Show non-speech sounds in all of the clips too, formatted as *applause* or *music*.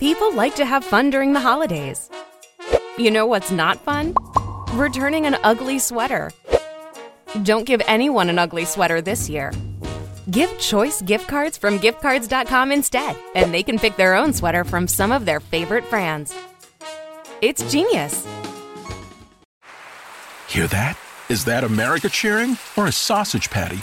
People like to have fun during the holidays. You know what's not fun? Returning an ugly sweater. Don't give anyone an ugly sweater this year. Give choice gift cards from giftcards.com instead, and they can pick their own sweater from some of their favorite brands. It's genius. Hear that? Is that America cheering or a sausage patty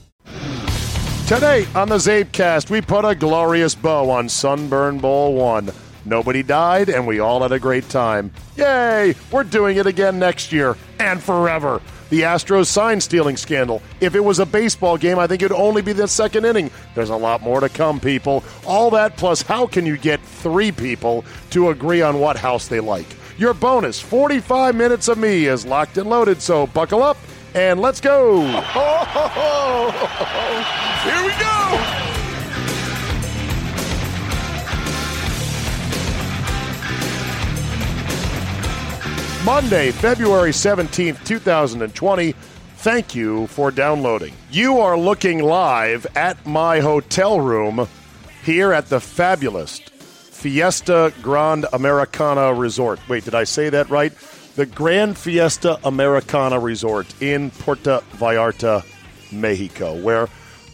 Today on the CzabeCast, we put a glorious bow on Sunburn Bowl 1. Nobody died, and we all had a great time. Yay! We're doing it again next year and forever. The Astros sign stealing scandal. If it was a baseball game, I think it'd only be the second inning. There's a lot more to come, people. All that plus, how can you get three people to agree on what house they like? Your bonus 45 minutes of me is locked and loaded, so buckle up and let's go. *laughs* Here we go. Monday, February 17th, 2020. Thank you for downloading. You are looking live at my hotel room here at the fabulous Fiesta Grand Americana Resort. Wait, did I say that right? The Grand Fiesta Americana Resort in Puerto Vallarta, Mexico, where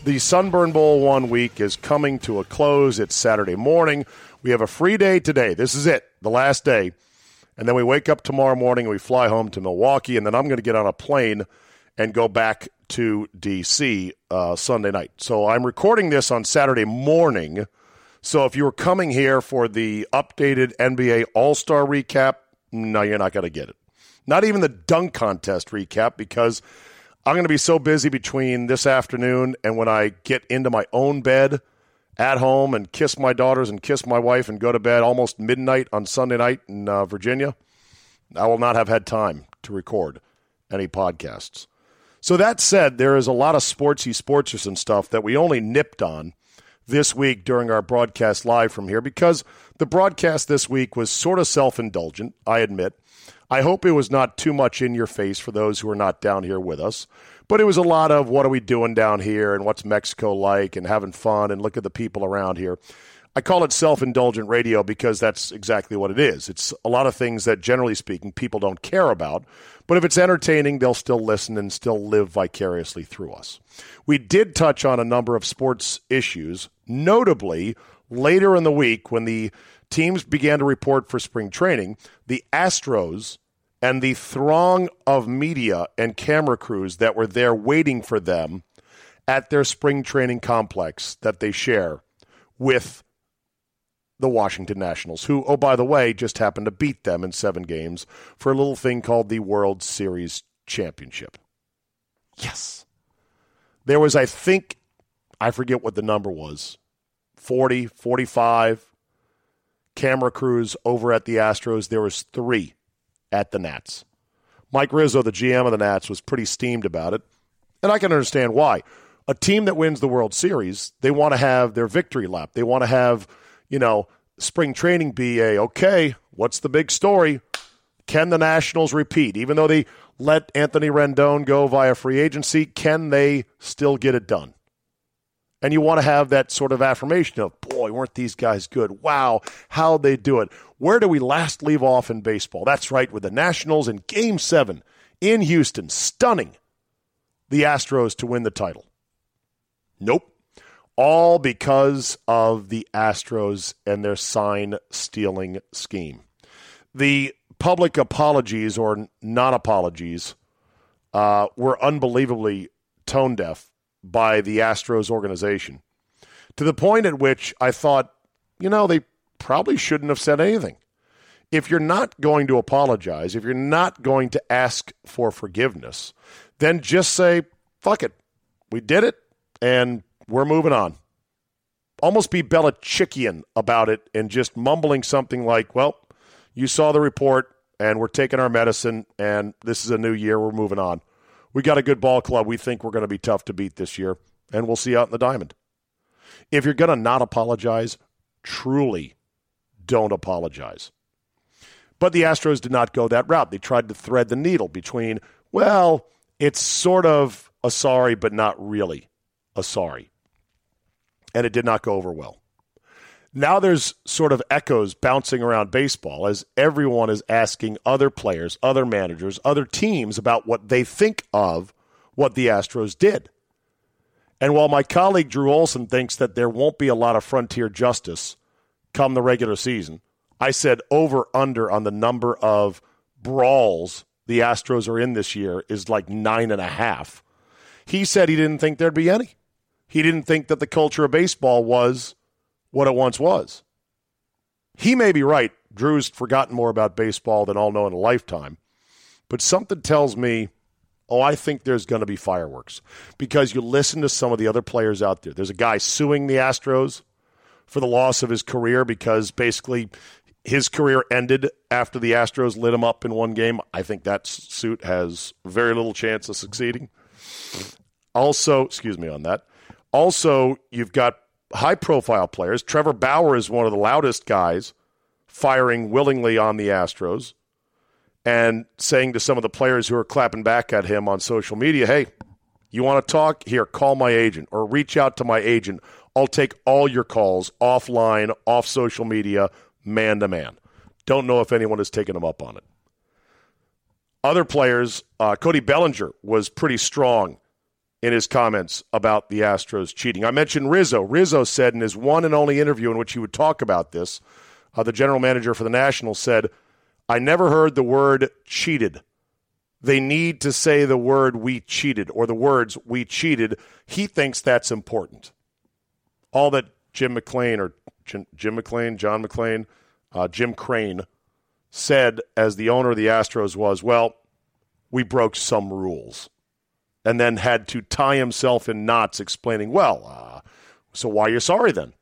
the Sunburn Bowl one week is coming to a close. It's Saturday morning. We have a free day today. This is it, the last day. And then we wake up tomorrow morning and we fly home to Milwaukee. And then I'm going to get on a plane and go back to D.C. Uh, Sunday night. So I'm recording this on Saturday morning. So if you were coming here for the updated NBA All Star recap, no, you're not going to get it. Not even the dunk contest recap because I'm going to be so busy between this afternoon and when I get into my own bed at home and kiss my daughters and kiss my wife and go to bed almost midnight on Sunday night in uh, Virginia. I will not have had time to record any podcasts. So that said, there is a lot of sportsy sportsers and stuff that we only nipped on this week during our broadcast live from here because the broadcast this week was sort of self indulgent, I admit. I hope it was not too much in your face for those who are not down here with us. But it was a lot of what are we doing down here and what's Mexico like and having fun and look at the people around here. I call it self indulgent radio because that's exactly what it is. It's a lot of things that, generally speaking, people don't care about. But if it's entertaining, they'll still listen and still live vicariously through us. We did touch on a number of sports issues, notably later in the week when the teams began to report for spring training, the Astros and the throng of media and camera crews that were there waiting for them at their spring training complex that they share with the Washington Nationals, who, oh, by the way, just happened to beat them in seven games for a little thing called the World Series Championship. Yes. There was, I think, I forget what the number was 40, 45 camera crews over at the Astros. There was three at the Nats. Mike Rizzo, the GM of the Nats, was pretty steamed about it, and I can understand why. A team that wins the World Series, they want to have their victory lap. They want to have, you know, spring training be a okay, what's the big story? Can the Nationals repeat? Even though they let Anthony Rendon go via free agency, can they still get it done? And you want to have that sort of affirmation of, boy, weren't these guys good? Wow, how'd they do it. Where do we last leave off in baseball? That's right, with the Nationals in game seven in Houston, stunning the Astros to win the title. Nope. All because of the Astros and their sign stealing scheme. The public apologies or non apologies uh, were unbelievably tone deaf by the Astros organization to the point at which I thought, you know, they probably shouldn't have said anything. If you're not going to apologize, if you're not going to ask for forgiveness, then just say, fuck it. We did it and we're moving on. Almost be Belichickian about it and just mumbling something like, well, you saw the report. and we're taking our medicine, and this is a new year. We're moving on. We got a good ball club. We think we're going to be tough to beat this year, and we'll see out in the diamond. If you're going to not apologize, truly don't apologize. But the Astros did not go that route. They tried to thread the needle between, well, it's sort of a sorry, but not really a sorry. And it did not go over well. Now there's sort of echoes bouncing around baseball as everyone is asking other players, other managers, other teams about what they think of what the Astros did. And while my colleague Drew Olson thinks that there won't be a lot of frontier justice come the regular season, I said over under on the number of brawls the Astros are in this year is like nine and a half. He said he didn't think there'd be any. He didn't think that the culture of baseball was what it once was. He may be right. Drew's forgotten more about baseball than I'll know in a lifetime. But something tells me, oh, I think there's going to be fireworks because you listen to some of the other players out there. There's a guy suing the Astros for the loss of his career because basically his career ended after the Astros lit him up in one game. I think that suit has very little chance of succeeding. Also, excuse me on that. Also, you've got high profile players. Trevor Bauer is one of the loudest guys firing willingly on the Astros and saying to some of the players who are clapping back at him on social media, hey, you want to talk? Here, call my agent or reach out to my agent. I'll take all your calls offline, off social media man to man. Don't know if anyone has taken him up on it. Other players, uh, Cody Bellinger was pretty strong in his comments about the Astros cheating. I mentioned Rizzo. Rizzo said in his one and only interview in which he would talk about this, uh, the general manager for the Nationals said, I never heard the word cheated. They need to say the word we cheated or the words we cheated. He thinks that's important. All that Jim McLean or Jim McLean, John McLean, uh, Jim Crane said as the owner of the Astros was, well, we broke some rules. And then had to tie himself in knots explaining, well, uh, so why you're sorry then?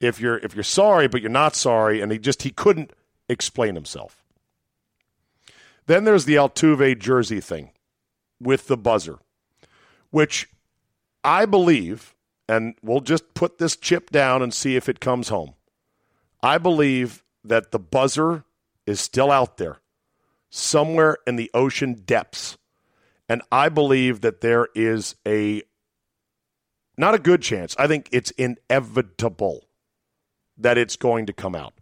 If you're if you're sorry but you're not sorry, and he just he couldn't explain himself. Then there's the Altuve jersey thing with the buzzer, which I believe, and we'll just put this chip down and see if it comes home. I believe that the buzzer is still out there somewhere in the ocean depths. And I believe that there is a not a good chance. I think it's inevitable that it's going to come out.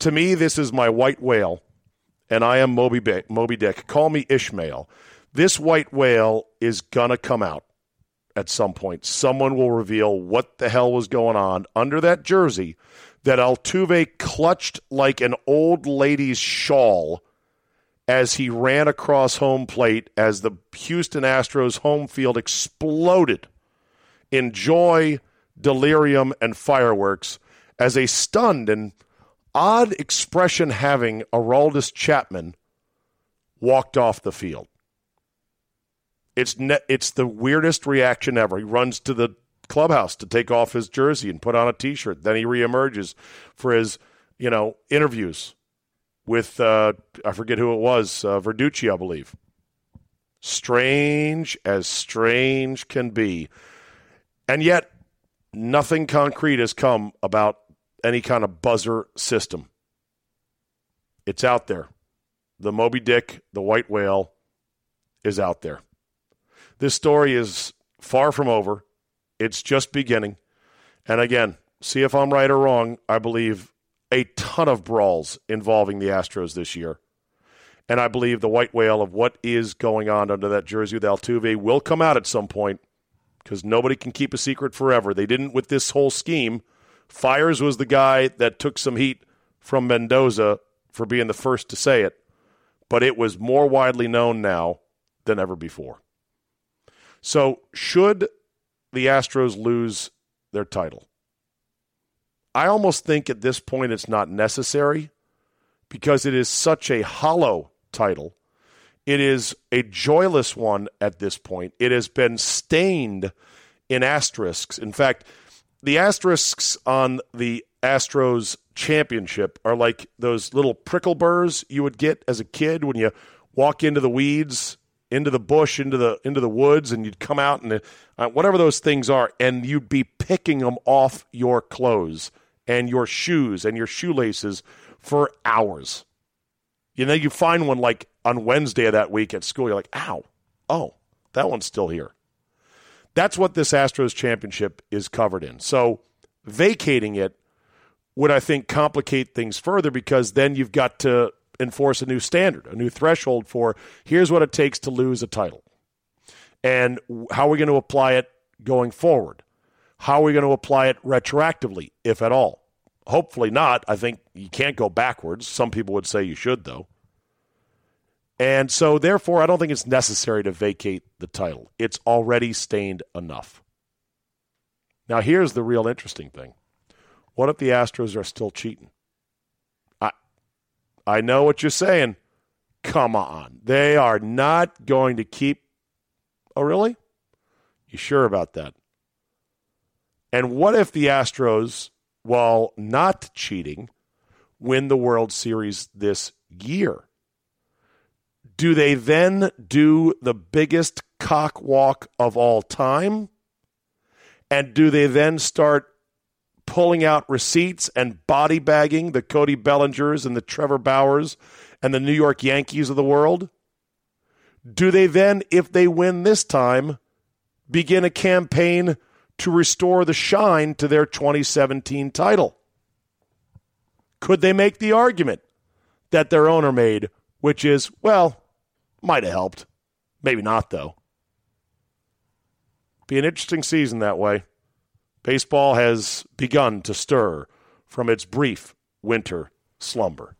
To me, this is my white whale, and I am Moby. Moby Dick. Call me Ishmael. This white whale is going to come out at some point. Someone will reveal what the hell was going on under that jersey that Altuve clutched like an old lady's shawl as he ran across home plate as the Houston Astros home field exploded in joy, delirium, and fireworks as a stunned and odd expression having Aroldis Chapman walked off the field. It's ne- it's the weirdest reaction ever. He runs to the clubhouse to take off his jersey and put on a T-shirt. Then he reemerges for his, you know, interviews with uh, I forget who it was, uh, Verducci, I believe. Strange as strange can be, and yet nothing concrete has come about any kind of buzzer system. It's out there. The Moby Dick, the white whale, is out there. This story is far from over. It's just beginning. And again, see if I'm right or wrong. I believe a ton of brawls involving the Astros this year. And I believe the white whale of what is going on under that jersey with Altuve will come out at some point because nobody can keep a secret forever. They didn't with this whole scheme. Fiers was the guy that took some heat from Mendoza for being the first to say it, but it was more widely known now than ever before. So, should the Astros lose their title. I almost think at this point it's not necessary because it is such a hollow title. It is a joyless one at this point. It has been stained in asterisks. In fact, the asterisks on the Astros championship are like those little prickle burrs you would get as a kid when you walk into the weeds, into the bush, into the into the woods, and you'd come out and uh, whatever those things are, and you'd be picking them off your clothes and your shoes and your shoelaces for hours. You know, you find one like on Wednesday of that week at school, you're like, ow, oh, that one's still here. That's what this Astros championship is covered in. So vacating it would, I think, complicate things further because then you've got to enforce a new standard, a new threshold for here's what it takes to lose a title. And how are we going to apply it going forward? How are we going to apply it retroactively, if at all? Hopefully not. I think you can't go backwards. Some people would say you should, though. And so, therefore, I don't think it's necessary to vacate the title. It's already stained enough. Now, here's the real interesting thing what if the Astros are still cheating? I, know what you're saying. Come on. They are not going to keep. Oh, really? You sure about that? And what if the Astros, while not cheating, win the World Series this year? Do they then do the biggest cock walk of all time? And do they then start pulling out receipts and body bagging the Cody Bellingers and the Trevor Bauers and the New York Yankees of the world? Do they then, if they win this time, begin a campaign to restore the shine to their 2017 title? Could they make the argument that their owner made, which is, well, might have helped. Maybe not, though. Be an interesting season that way. Baseball has begun to stir from its brief winter slumber.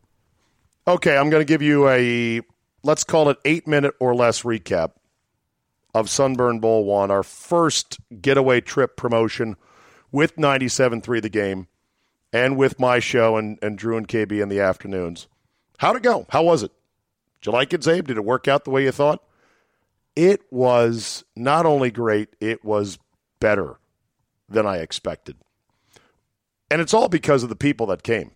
Okay, I'm going to give you a, let's call it eight minute or less recap of Sunburn Bowl 1, our first getaway trip promotion with 97.3 The Game and with my show and, and Drew and KB in the afternoons. How'd it go? How was it? Did you like it, Czabe? Did it work out the way you thought? It was not only great, it was better than I expected. And it's all because of the people that came.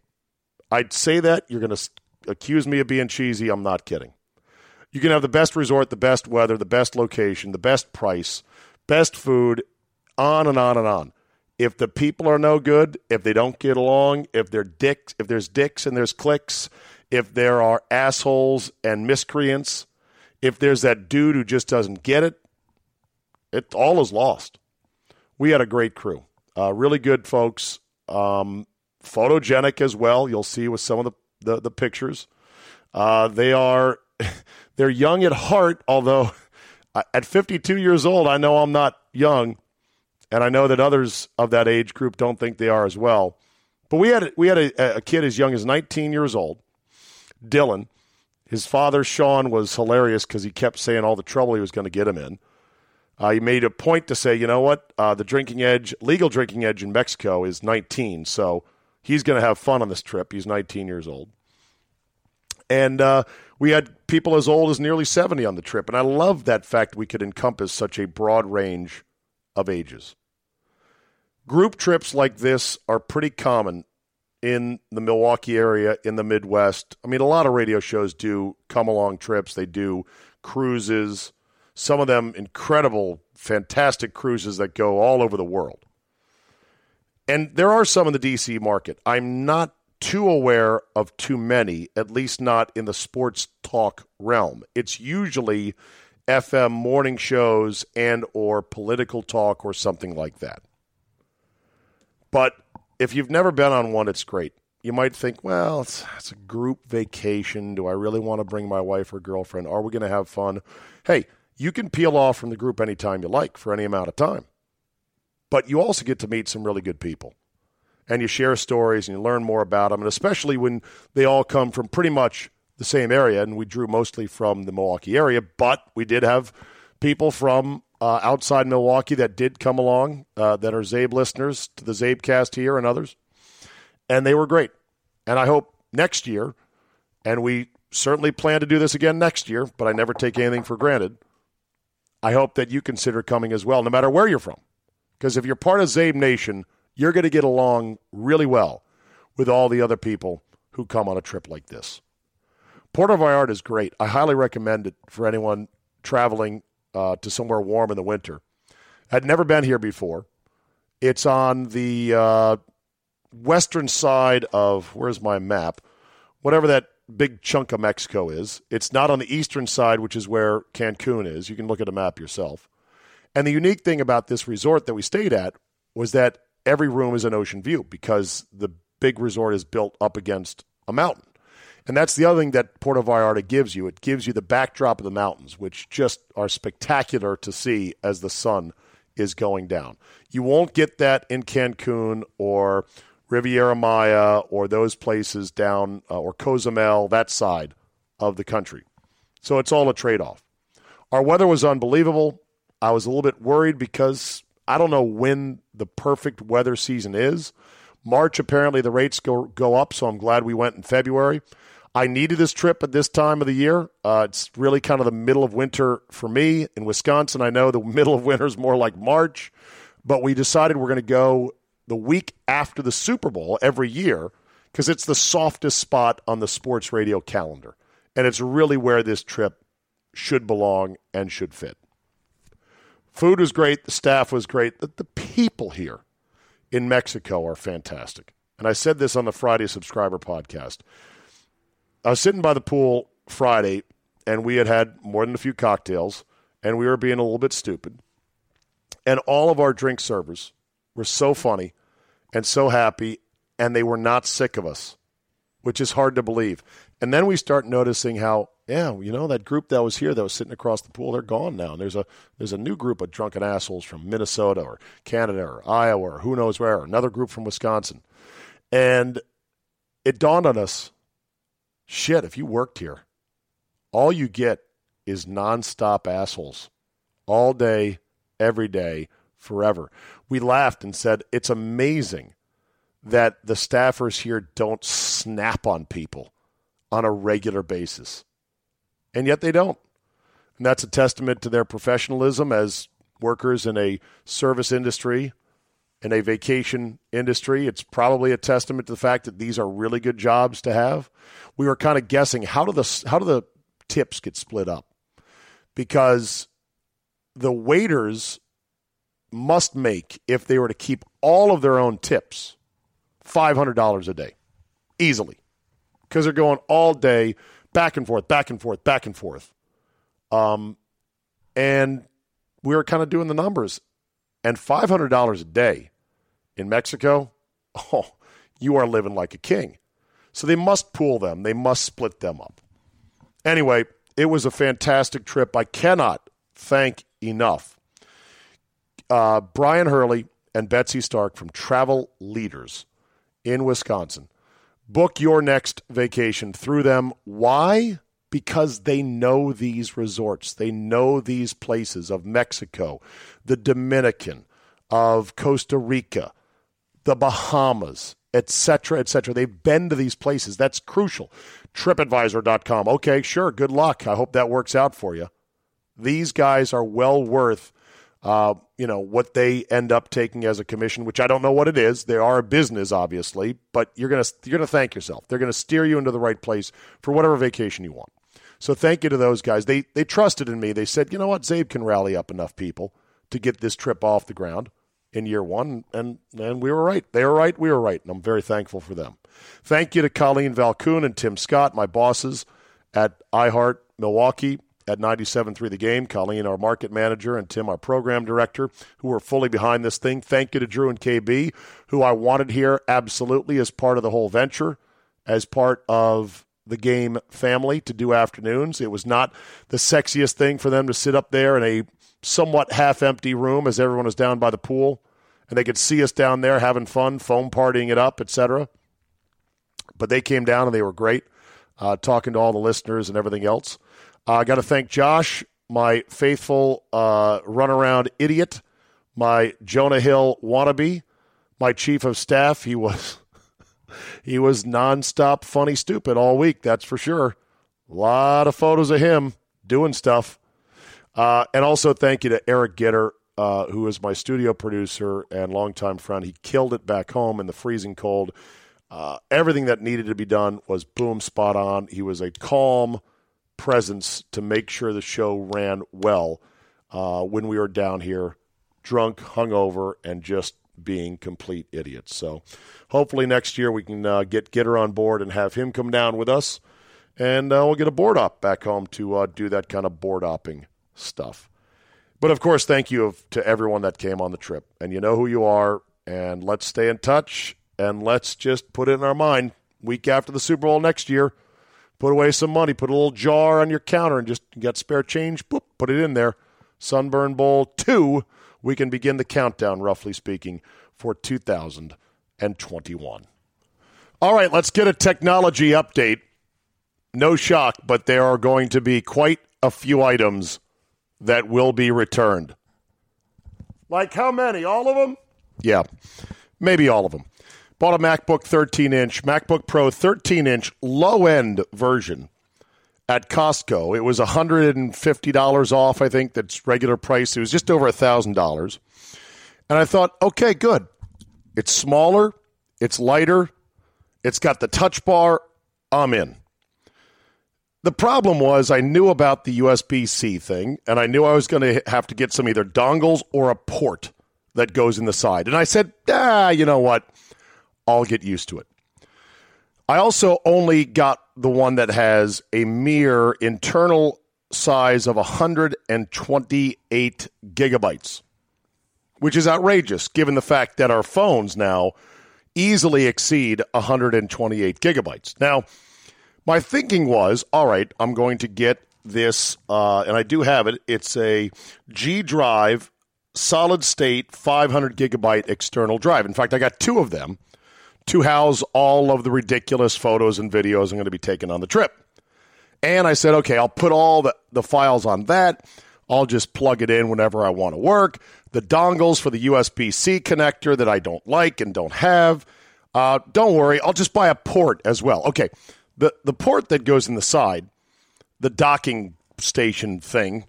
I'd say that. You're going to accuse me of being cheesy. I'm not kidding. You can have the best resort, the best weather, the best location, the best price, best food, on and on and on. If the people are no good, if they don't get along, if they're dicks, if there's dicks and there's clicks, if there are assholes and miscreants, if there's that dude who just doesn't get it, it all is lost. We had a great crew, uh, really good folks, um, photogenic as well. You'll see with some of the the, the pictures. Uh, they are *laughs* they're young at heart, although *laughs* at 52 years old, I know I'm not young, and I know that others of that age group don't think they are as well. But we had we had a, a kid as young as 19 years old Dylan. His father, Sean, was hilarious because he kept saying all the trouble he was going to get him in. Uh, he made a point to say, you know what, uh, the drinking edge, legal drinking edge in Mexico is 19, so he's going to have fun on this trip. He's 19 years old. And uh, we had people as old as nearly 70 on the trip, and I love that fact we could encompass such a broad range of ages. Group trips like this are pretty common in the Milwaukee area, in the Midwest. I mean, a lot of radio shows do come along trips, they do cruises, some of them incredible, fantastic cruises that go all over the world. And there are some in the DC market. I'm not too aware of too many, at least not in the sports talk realm. It's usually FM morning shows and or political talk or something like that. But if you've never been on one, it's great. You might think, well, it's, it's a group vacation. Do I really want to bring my wife or girlfriend? Are we going to have fun? Hey, you can peel off from the group anytime you like for any amount of time. But you also get to meet some really good people. And you share stories and you learn more about them. And especially when they all come from pretty much the same area. And we drew mostly from the Milwaukee area, but we did have people from uh, outside Milwaukee that did come along uh, that are Czabe listeners to the CzabeCast here and others. And they were great. And I hope next year, and we certainly plan to do this again next year, but I never take anything for granted. I hope that you consider coming as well, no matter where you're from. Because if you're part of Czabe Nation, you're going to get along really well with all the other people who come on a trip like this. Puerto Vallarta is great. I highly recommend it for anyone traveling uh, to somewhere warm in the winter. Had never been here before. It's on the uh, western side of where's my map? Whatever that big chunk of Mexico is. It's not on the eastern side, which is where Cancun is. You can look at a map yourself. And the unique thing about this resort that we stayed at was that every room is an ocean view because the big resort is built up against a mountain. And that's the other thing that Puerto Vallarta gives you. It gives you the backdrop of the mountains, which just are spectacular to see as the sun is going down. You won't get that in Cancun or Riviera Maya or those places down, uh, or Cozumel, that side of the country. So it's all a trade off. Our weather was unbelievable. I was a little bit worried because I don't know when the perfect weather season is. March, apparently, the rates go, go up, so I'm glad we went in February. I needed this trip at this time of the year. Uh, it's really kind of the middle of winter for me in Wisconsin. I know the *laughs* middle of winter is more like March, but we decided we're going to go the week after the Super Bowl every year because it's the softest spot on the sports radio calendar. And it's really where this trip should belong and should fit. Food was great. The staff was great. The, the people here in Mexico are fantastic. And I said this on the Friday subscriber podcast. I was sitting by the pool Friday, and we had had more than a few cocktails, and we were being a little bit stupid. And all of our drink servers were so funny and so happy, and they were not sick of us, which is hard to believe. And then we start noticing how yeah, you know that group that was here that was sitting across the pool, they're gone now. And there's a there's a new group of drunken assholes from Minnesota or Canada or Iowa or who knows where. Another group from Wisconsin, and it dawned on us, shit. If you worked here, all you get is nonstop assholes, all day, every day, forever. We laughed and said it's amazing that the staffers here don't snap on people on a regular basis and yet they don't. And that's a testament to their professionalism as workers in a service industry, in a vacation industry. It's probably a testament to the fact that these are really good jobs to have. We were kind of guessing how do the how do the tips get split up? Because the waiters must make if they were to keep all of their own tips $500 a day easily because they're going all day back and forth, back and forth, back and forth. Um, and we were kind of doing the numbers. And $500 a day in Mexico, *laughs* oh, you are living like a king. So they must pool them, they must split them up. Anyway, it was a fantastic trip. I cannot thank enough uh, Brian Hurley and Betsy Stark from Travel Leaders in Wisconsin book your next vacation through them. Why? Because they know these resorts, they know these places of Mexico, the Dominican, of Costa Rica, the Bahamas, etc., etc. They've been to these places. That's crucial. TripAdvisor.com. Okay, sure. Good luck. I hope that works out for you. These guys are well worth uh, you know what they end up taking as a commission, which I don't know what it is. They are a business, obviously, but you're gonna you're gonna thank yourself. They're gonna steer you into the right place for whatever vacation you want. So thank you to those guys. They they trusted in me. They said, you know what, Czabe can rally up enough people to get this trip off the ground in year one, and and we were right. They were right. We were right, and I'm very thankful for them. Thank you to Colleen Valcoon and Tim Scott, my bosses at iHeart Milwaukee at 97.3 The Game. Colleen, our market manager, and Tim, our program director, who are fully behind this thing. Thank you to Drew and KB, who I wanted here absolutely as part of the whole venture, as part of the game family to do afternoons. It was not the sexiest thing for them to sit up there in a somewhat half empty room as everyone was down by the pool and they could see us down there having fun, foam partying it up, etc. But they came down and they were great, uh, talking to all the listeners and everything else. Uh, I got to thank Josh, my faithful uh, runaround idiot, my Jonah Hill wannabe, my chief of staff. He was *laughs* he was nonstop funny stupid all week. That's for sure. A lot of photos of him doing stuff. Uh, and also thank you to Eric Gitter, uh, who is my studio producer and longtime friend. He killed it back home in the freezing cold. Uh, everything that needed to be done was boom, spot on. He was a calm presence to make sure the show ran well uh, when we were down here, drunk, hungover, and just being complete idiots. So hopefully next year we can uh, get her on board and have him come down with us, and uh, we'll get a board op back home to uh, do that kind of board opping stuff. But of course, thank you to everyone that came on the trip, and you know who you are. And let's stay in touch and let's just put it in our mind week after the Super Bowl next year. Put away some money, put a little jar on your counter, and just get spare change. Boop, put it in there. Sunburn Bowl 2, we can begin the countdown, roughly speaking, for 2021. All right, let's get a technology update. No shock, but there are going to be quite a few items that will be returned. Like how many? All of them? Yeah, maybe all of them. Bought a MacBook 13 inch, MacBook Pro 13 inch low end version at Costco. It was $150 off, I think, that's regular price. It was just over $1,000. And I thought, okay, good. It's smaller, it's lighter, it's got the touch bar. I'm in. The problem was I knew about the USB C thing, and I knew I was going to have to get some either dongles or a port that goes in the side. And I said, ah, you know what? I'll get used to it. I also only got the one that has a mere internal size of 128 gigabytes, which is outrageous given the fact that our phones now easily exceed 128 gigabytes. Now, my thinking was all right, I'm going to get this, uh, and I do have it. It's a G Drive solid state 500 gigabyte external drive. In fact, I got two of them to house all of the ridiculous photos and videos I'm going to be taking on the trip. And I said, okay, I'll put all the, the files on that. I'll just plug it in whenever I want to work. The dongles for the USB C connector that I don't like and don't have. Uh, don't worry, I'll just buy a port as well. Okay, the, the port that goes in the side, the docking station thing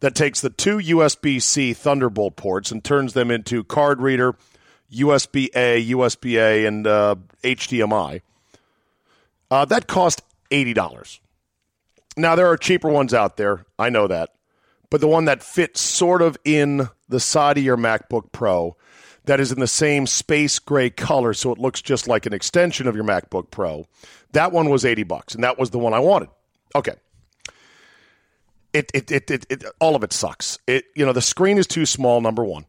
that takes the two USB C Thunderbolt ports and turns them into card reader USB A, USB A, and uh, HDMI. Uh, that cost $80. Now, there are cheaper ones out there. I know that. But the one that fits sort of in the side of your MacBook Pro, that is in the same space gray color, so it looks just like an extension of your MacBook Pro, that one was 80 bucks, and that was the one I wanted. Okay. It, it, it, it, it all of it sucks. It, you know, the screen is too small, number one.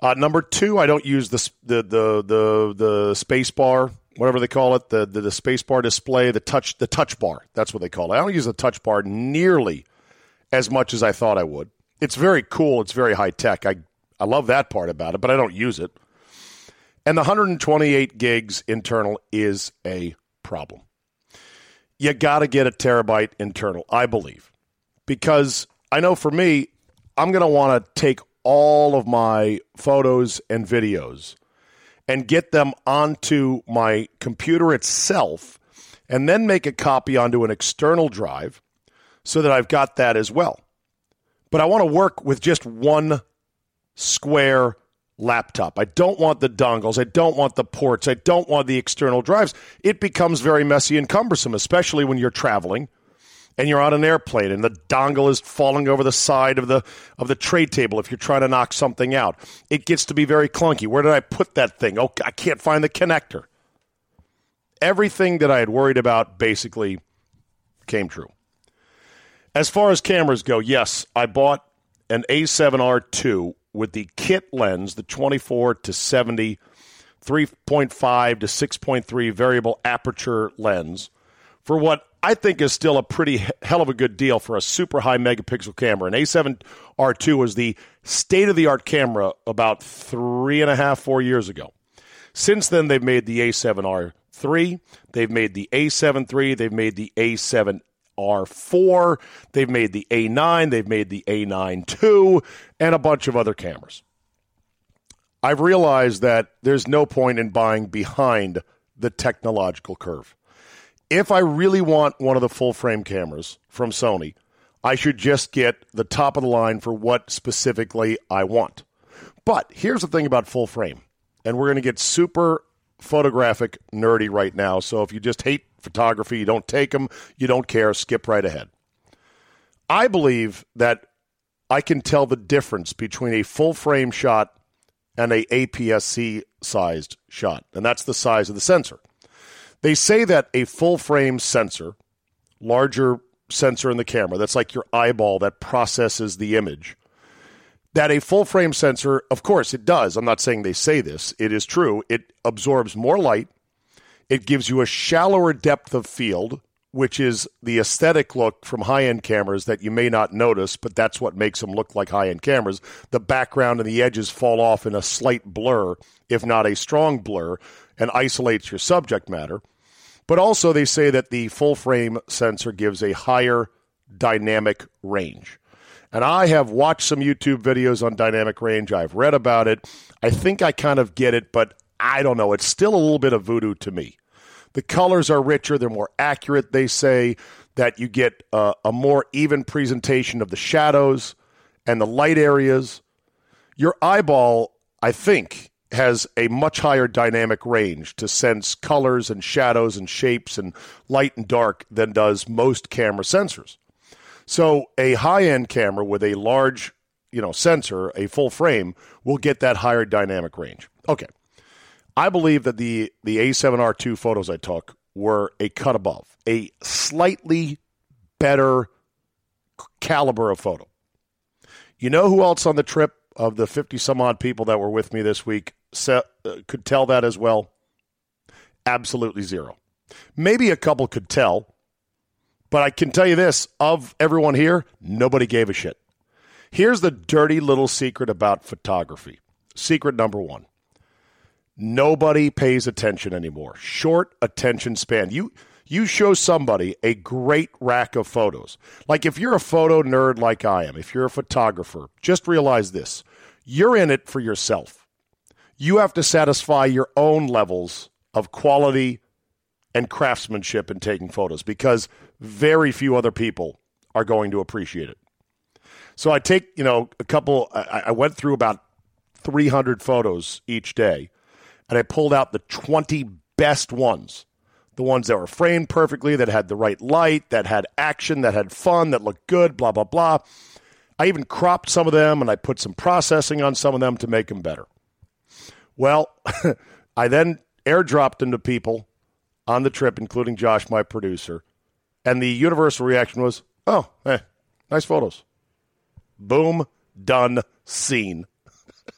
Uh, number two, I don't use the the the the, the space bar, whatever they call it, the, the the space bar display, the touch the touch bar. That's what they call it. I don't use the touch bar nearly as much as I thought I would. It's very cool. It's very high tech. I I love that part about it, but I don't use it. And the 128 gigs internal is a problem. You got to get a terabyte internal, I believe, because I know for me, I'm going to want to take all of my photos and videos and get them onto my computer itself and then make a copy onto an external drive so that I've got that as well. But I want to work with just one square laptop. I don't want the dongles. I don't want the ports. I don't want the external drives. It becomes very messy and cumbersome, especially when you're traveling and you're on an airplane and the dongle is falling over the side of the of the tray table if you're trying to knock something out. It gets to be very clunky. Where did I put that thing? Oh, I can't find the connector. Everything that I had worried about basically came true. As far as cameras go, yes, I bought an A7R2 with the kit lens, the 24 to 70 3.5 to 6.3 variable aperture lens for what I think is still a pretty hell of a good deal for a super high megapixel camera. An A7R2 was the state of the art camera about three and a half, four years ago. Since then, they've made the A7R3, they've made the A7 III, they've made the A7R4, they've made the A9, they've made the A9 II, and a bunch of other cameras. I've realized that there's no point in buying behind the technological curve if I really want one of the full frame cameras from Sony, I should just get the top of the line for what specifically I want. But here's the thing about full frame, and we're going to get super photographic nerdy right now. So if you just hate photography, you don't take them, you don't care, skip right ahead. I believe that I can tell the difference between a full frame shot and a APS-C sized shot, and that's the size of the sensor. They say that a full frame sensor, larger sensor in the camera, that's like your eyeball that processes the image, that a full frame sensor, of course, it does. I'm not saying they say this, it is true. It absorbs more light, it gives you a shallower depth of field, which is the aesthetic look from high end cameras that you may not notice, but that's what makes them look like high end cameras. The background and the edges fall off in a slight blur, if not a strong blur, and isolates your subject matter. But also, they say that the full frame sensor gives a higher dynamic range. And I have watched some YouTube videos on dynamic range. I've read about it. I think I kind of get it, but I don't know. It's still a little bit of voodoo to me. The colors are richer, they're more accurate. They say that you get uh, a more even presentation of the shadows and the light areas. Your eyeball, I think, has a much higher dynamic range to sense colors and shadows and shapes and light and dark than does most camera sensors. So a high-end camera with a large, you know, sensor, a full frame will get that higher dynamic range. Okay. I believe that the the A7R2 photos I took were a cut above, a slightly better caliber of photo. You know who else on the trip of the 50 some odd people that were with me this week uh, could tell that as well? Absolutely zero. Maybe a couple could tell, but I can tell you this of everyone here, nobody gave a shit. Here's the dirty little secret about photography. Secret number one nobody pays attention anymore. Short attention span. You you show somebody a great rack of photos. Like if you're a photo nerd like I am, if you're a photographer, just realize this. You're in it for yourself. You have to satisfy your own levels of quality and craftsmanship in taking photos because very few other people are going to appreciate it. So I take, you know, a couple, I, I went through about 300 photos each day and I pulled out the 20 best ones. The ones that were framed perfectly, that had the right light, that had action, that had fun, that looked good, blah, blah, blah. I even cropped some of them and I put some processing on some of them to make them better. Well, *laughs* I then airdropped them to people on the trip, including Josh, my producer. And the universal reaction was, oh, eh, nice photos. Boom, done, scene.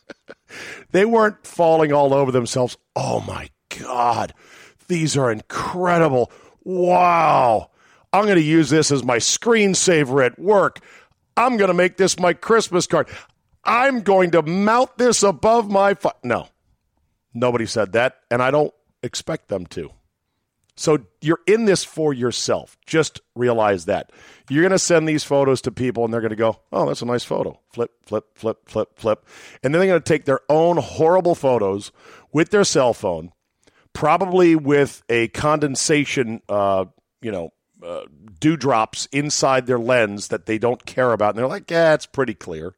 *laughs* they weren't falling all over themselves. Oh my God, these are incredible. Wow. I'm going to use this as my screensaver at work. I'm going to make this my Christmas card. I'm going to mount this above my. Fu-. No, nobody said that, and I don't expect them to. So you're in this for yourself. Just realize that. You're going to send these photos to people and they're going to go, oh, that's a nice photo. Flip, flip, flip, flip, flip. And then they're going to take their own horrible photos with their cell phone, probably with a condensation, uh, you know, uh, dewdrops inside their lens that they don't care about. And they're like, yeah, it's pretty clear.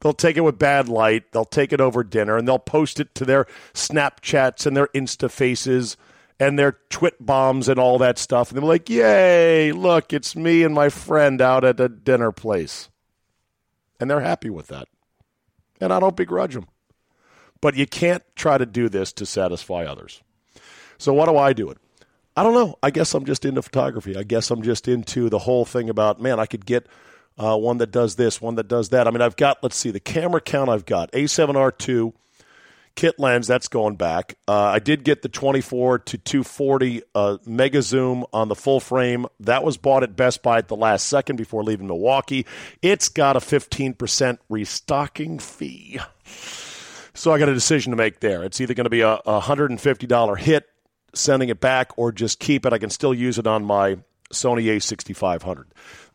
They'll take it with bad light. They'll take it over dinner and they'll post it to their Snapchats and their Insta faces and their twit bombs and all that stuff. And they're like, yay, look, it's me and my friend out at a dinner place. And they're happy with that. And I don't begrudge them. But you can't try to do this to satisfy others. So what do I do it? I don't know. I guess I'm just into photography. I guess I'm just into the whole thing about, man, I could get uh, one that does this, one that does that. I mean, I've got, let's see, the camera count I've got A7R2 kit lens that's going back. Uh, I did get the 24 to 240 uh, mega zoom on the full frame. That was bought at Best Buy at the last second before leaving Milwaukee. It's got a 15% restocking fee. So I got a decision to make there. It's either going to be a, a $150 hit sending it back or just keep it. I can still use it on my Sony A6500.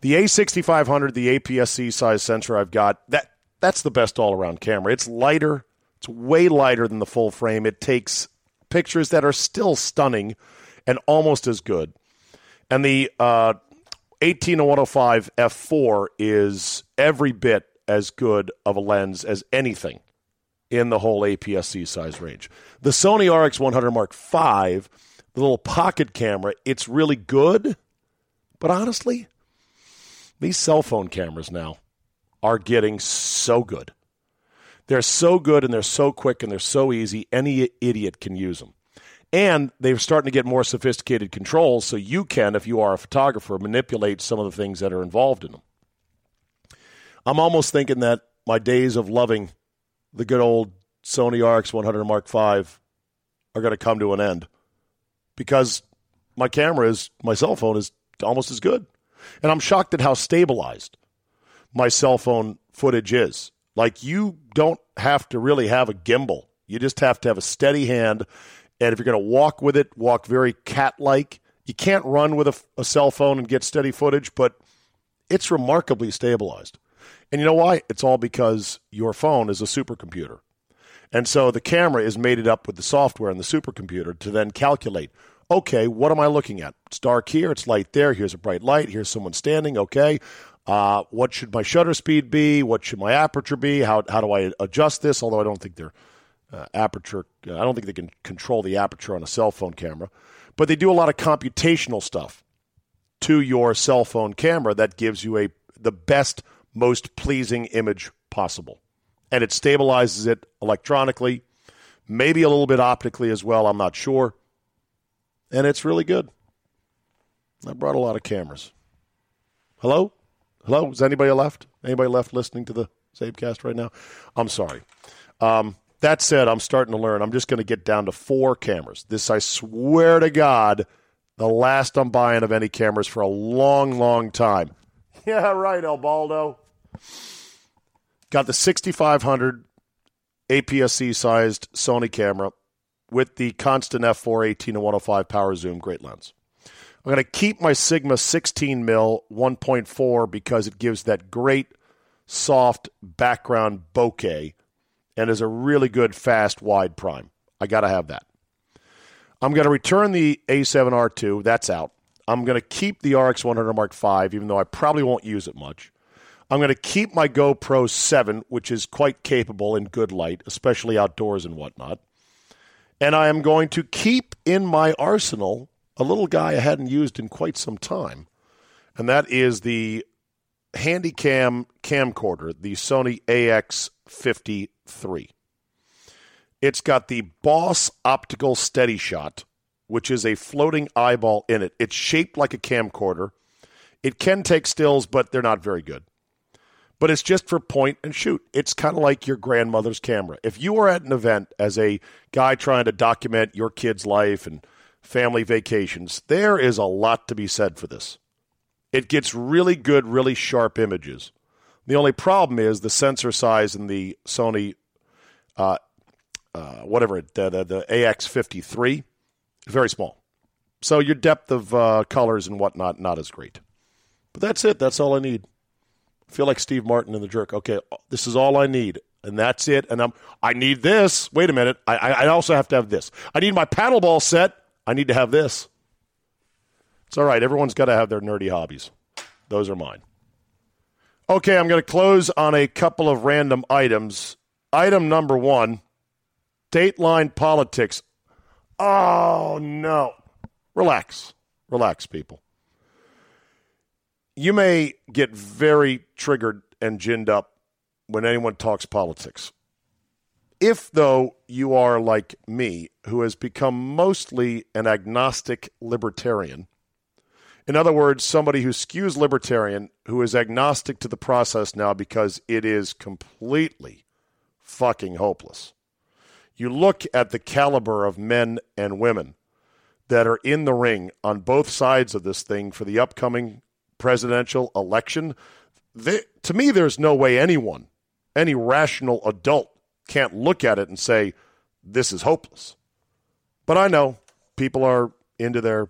The A6500, the APS-C size sensor I've got, that that's the best all-around camera. It's lighter, it's way lighter than the full frame. It takes pictures that are still stunning and almost as good. And the uh, 18105 f4 is every bit as good of a lens as anything in the whole APS-C size range. The Sony RX100 Mark V, the little pocket camera, it's really good, but honestly, these cell phone cameras now are getting so good. They're so good and they're so quick and they're so easy, any idiot can use them. And they're starting to get more sophisticated controls, so you can, if you are a photographer, manipulate some of the things that are involved in them. I'm almost thinking that my days of loving the good old Sony RX100 Mark V are going to come to an end because my camera is, my cell phone is almost as good. And I'm shocked at how stabilized my cell phone footage is. Like, you don't have to really have a gimbal, you just have to have a steady hand. And if you're going to walk with it, walk very cat like. You can't run with a, a cell phone and get steady footage, but it's remarkably stabilized. And you know why? It's all because your phone is a supercomputer. And so the camera is mated up with the software in the supercomputer to then calculate okay, what am I looking at? It's dark here, it's light there, here's a bright light, here's someone standing, okay. Uh, what should my shutter speed be? What should my aperture be? How, how do I adjust this? Although I don't think they're uh, aperture, uh, I don't think they can control the aperture on a cell phone camera. But they do a lot of computational stuff to your cell phone camera that gives you a the best most pleasing image possible. And it stabilizes it electronically, maybe a little bit optically as well, I'm not sure. And it's really good. I brought a lot of cameras. Hello? Hello? Is anybody left? Anybody left listening to the CzabeCast right now? I'm sorry. Um, that said, I'm starting to learn. I'm just going to get down to four cameras. This, I swear to God, the last I'm buying of any cameras for a long, long time. *laughs* Yeah, right, El Baldo. Got the 6500 APS-C sized Sony camera with the constant f4 18 to 105 power zoom, great lens. I'm going to keep my Sigma 16 mil 1.4 because it gives that great soft background bokeh and is a really good fast wide prime. I got to have that. I'm going to return the A7R2. That's out. I'm going to keep the RX 100 Mark V, even though I probably won't use it much. I'm going to keep my GoPro 7, which is quite capable in good light, especially outdoors and whatnot. And I am going to keep in my arsenal a little guy I hadn't used in quite some time, and that is the Handycam camcorder, the Sony AX53. It's got the Boss Optical Steady Shot, which is a floating eyeball in it. It's shaped like a camcorder. It can take stills, but they're not very good. But it's just for point and shoot. It's kind of like your grandmother's camera. If you are at an event as a guy trying to document your kid's life and family vacations, there is a lot to be said for this. It gets really good, really sharp images. The only problem is the sensor size in the Sony, uh, uh, whatever the, the, the AX53 very small. So your depth of uh, colors and whatnot not as great. But that's it. That's all I need. I feel like Steve Martin in the jerk. Okay, this is all I need, and that's it. And I'm I need this. Wait a minute. I I also have to have this. I need my paddleball set. I need to have this. It's all right. Everyone's got to have their nerdy hobbies. Those are mine. Okay, I'm going to close on a couple of random items. Item number one Dateline politics. Oh, no. Relax. Relax, people. You may get very triggered and ginned up when anyone talks politics. If, though, you are like me, who has become mostly an agnostic libertarian, in other words, somebody who skews libertarian, who is agnostic to the process now because it is completely fucking hopeless you look at the caliber of men and women that are in the ring on both sides of this thing for the upcoming presidential election. They, to me, there's no way anyone, any rational adult, can't look at it and say, this is hopeless. But I know people are into their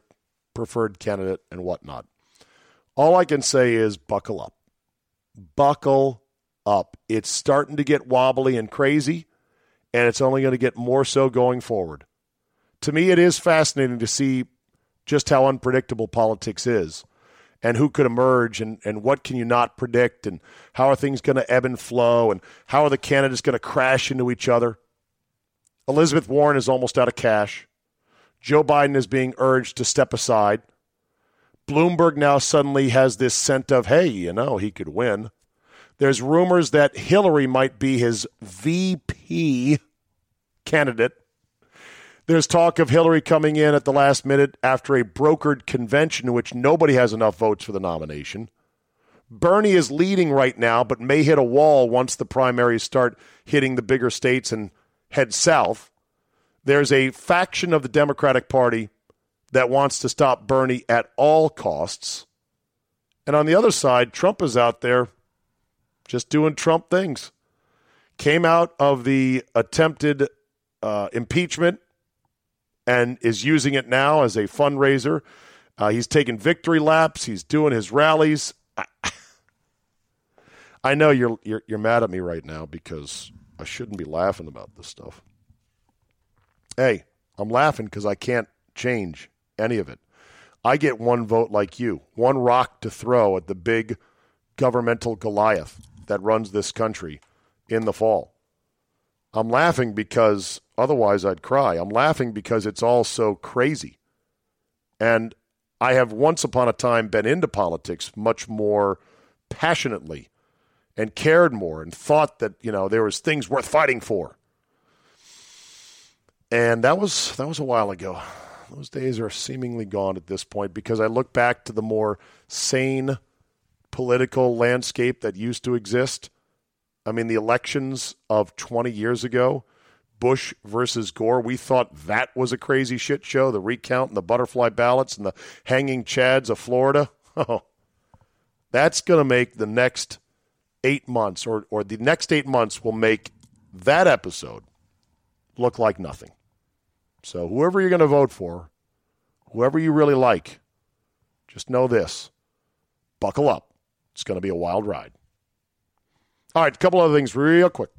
preferred candidate and whatnot. All I can say is buckle up. Buckle up. It's starting to get wobbly and crazy and it's only going to get more so going forward. To me, it is fascinating to see just how unpredictable politics is. And who could emerge and, and what can you not predict and how are things going to ebb and flow and how are the candidates going to crash into each other. Elizabeth Warren is almost out of cash. Joe Biden is being urged to step aside. Bloomberg now suddenly has this scent of, hey, you know, he could win. There's rumors that Hillary might be his VP candidate. There's talk of Hillary coming in at the last minute after a brokered convention in which nobody has enough votes for the nomination. Bernie is leading right now, but may hit a wall once the primaries start hitting the bigger states and head south. There's a faction of the Democratic Party that wants to stop Bernie at all costs. And on the other side, Trump is out there just doing Trump things. Came out of the attempted uh, impeachment and is using it now as a fundraiser. Uh, he's taking victory laps. He's doing his rallies. I, *laughs* I know you're, you're you're mad at me right now because I shouldn't be laughing about this stuff. Hey, I'm laughing because I can't change any of it. I get one vote like you, one rock to throw at the big governmental Goliath that runs this country in the fall. I'm laughing because otherwise I'd cry. I'm laughing because it's all so crazy. And I have once upon a time been into politics much more passionately and cared more and thought that, you know, there was things worth fighting for. And that was that was a while ago. Those days are seemingly gone at this point because I look back to the more sane political landscape that used to exist. I mean, the elections of 20 years ago, Bush versus Gore, we thought that was a crazy shit show. The recount and the butterfly ballots and the hanging chads of Florida. *laughs* Oh, that's going to make the next eight months, or, or the next eight months will make that episode look like nothing. So, whoever you're going to vote for, whoever you really like, just know this buckle up. It's going to be a wild ride. All right, a couple other things, real quick.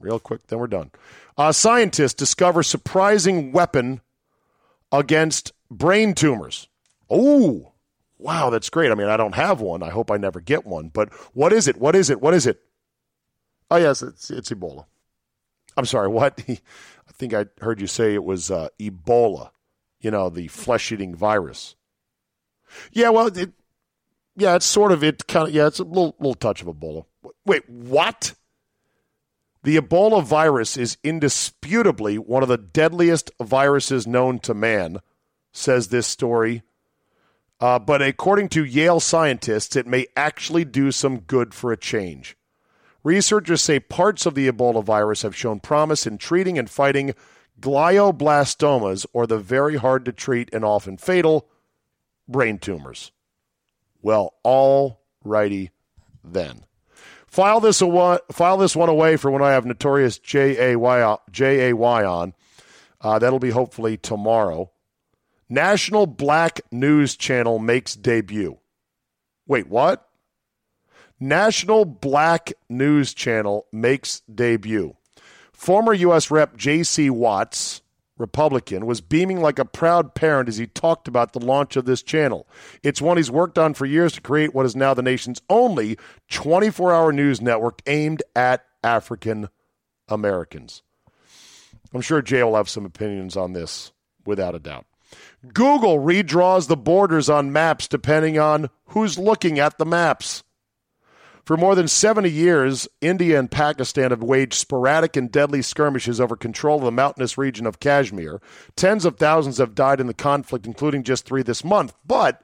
Real quick, then we're done. Uh, scientists discover surprising weapon against brain tumors. Oh, wow, that's great. I mean, I don't have one. I hope I never get one. But what is it? What is it? What is it? Oh, yes, it's, it's Ebola. I'm sorry, what? *laughs* I think I heard you say it was uh, Ebola, you know, the flesh eating virus. Yeah, well, it, yeah, it's sort of, it kind of, yeah, it's a little, little touch of Ebola. Wait, what? The Ebola virus is indisputably one of the deadliest viruses known to man, says this story. Uh, but according to Yale scientists, it may actually do some good for a change. Researchers say parts of the Ebola virus have shown promise in treating and fighting glioblastomas, or the very hard to treat and often fatal brain tumors. Well, all righty then. File this, awa- file this one away for when I have Notorious J-A-Y, J-A-Y on. Uh, that'll be hopefully tomorrow. National Black News Channel makes debut. Wait, what? National Black News Channel makes debut. Former U.S. Rep J.C. Watts, Republican, was beaming like a proud parent as he talked about the launch of this channel. It's one he's worked on for years to create what is now the nation's only 24 hour news network aimed at African Americans. I'm sure Jay will have some opinions on this, without a doubt. Google redraws the borders on maps depending on who's looking at the maps. For more than 70 years, India and Pakistan have waged sporadic and deadly skirmishes over control of the mountainous region of Kashmir. Tens of thousands have died in the conflict, including just three this month. But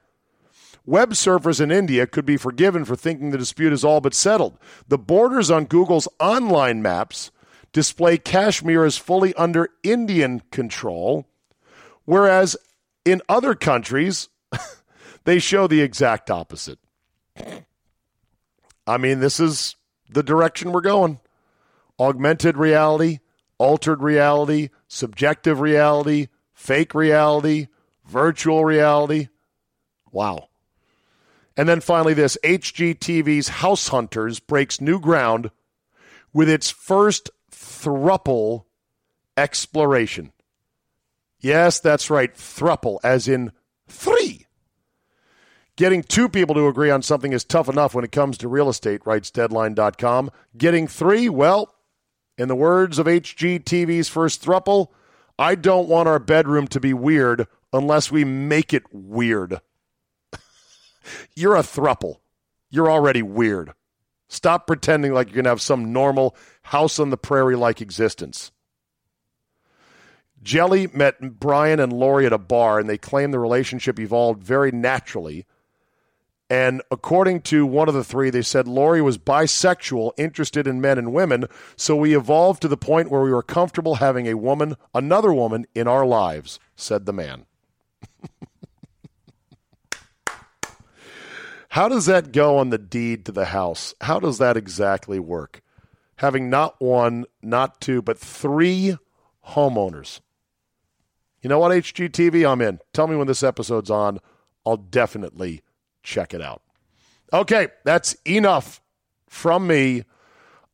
web surfers in India could be forgiven for thinking the dispute is all but settled. The borders on Google's online maps display Kashmir as fully under Indian control, whereas in other countries, *laughs* they show the exact opposite. I mean, this is the direction we're going. Augmented reality, altered reality, subjective reality, fake reality, virtual reality. Wow. And then finally, this HGTV's House Hunters breaks new ground with its first thruple exploration. Yes, that's right, thruple, as in. Getting two people to agree on something is tough enough when it comes to real estate, writes Deadline.com. Getting three, well, in the words of HGTV's first thruple, I don't want our bedroom to be weird unless we make it weird. *laughs* You're a thruple. You're already weird. Stop pretending like you're going to have some normal house on the prairie like existence. Jelly met Brian and Lori at a bar, and they claim the relationship evolved very naturally and according to one of the three, they said Lori was bisexual, interested in men and women. So we evolved to the point where we were comfortable having a woman, another woman, in our lives, said the man. *laughs* How does that go on the deed to the house? How does that exactly work? Having not one, not two, but three homeowners. You know what, HGTV? I'm in. Tell me when this episode's on. I'll definitely check it out. Okay, that's enough from me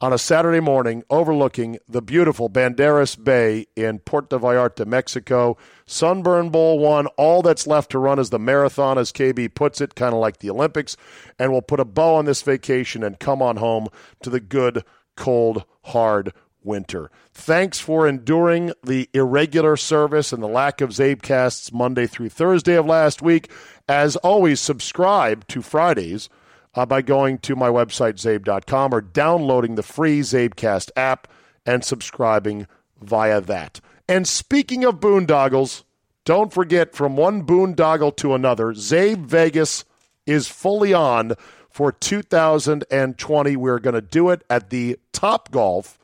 on a Saturday morning overlooking the beautiful Banderas Bay in Puerto Vallarta, Mexico. Sunburn Bowl one. All that's left to run is the marathon, as KB puts it, kind of like the Olympics. And we'll put a bow on this vacation and come on home to the good, cold, hard winter. Thanks for enduring the irregular service and the lack of CzabeCasts Monday through Thursday of last week. As always, subscribe to Fridays uh, by going to my website, czabe.com, or downloading the free CzabeCast app and subscribing via that. And speaking of boondoggles, don't forget from one boondoggle to another, Czabe Vegas is fully on for 2020. We're going to do it at the Top Golf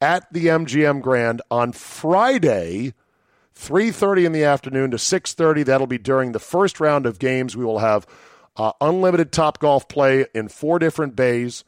at the MGM Grand on Friday 3.30 in the afternoon to 6.30 that'll be during the first round of games we will have uh, unlimited top golf play in four different bays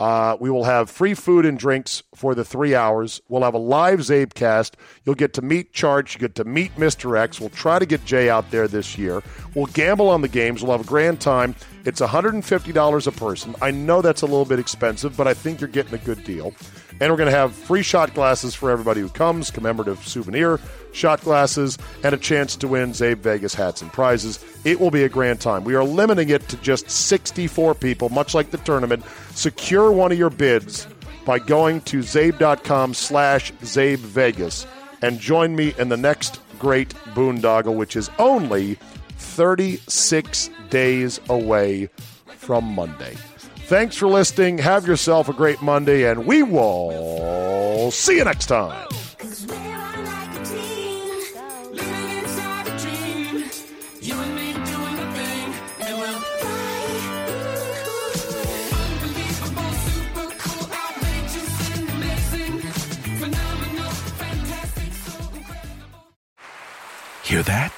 uh, we will have free food and drinks for the three hours. We'll have a live CzabeCast. You'll get to meet Charge. You get to meet Mr. X. We'll try to get Jay out there this year. We'll gamble on the games. We'll have a grand time. It's $150 a person. I know that's a little bit expensive, but I think you're getting a good deal. And we're going to have free shot glasses for everybody who comes, commemorative souvenir shot glasses, and a chance to win Czabe Vegas hats and prizes. It will be a grand time. We are limiting it to just 64 people, much like the tournament. Secure one of your bids by going to czabe.com slash Czabe Vegas and join me in the next great boondoggle, which is only 36 days away from Monday. Thanks for listening. Have yourself a great Monday, and we will see you next time. Hear that?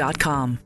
Indeed.com.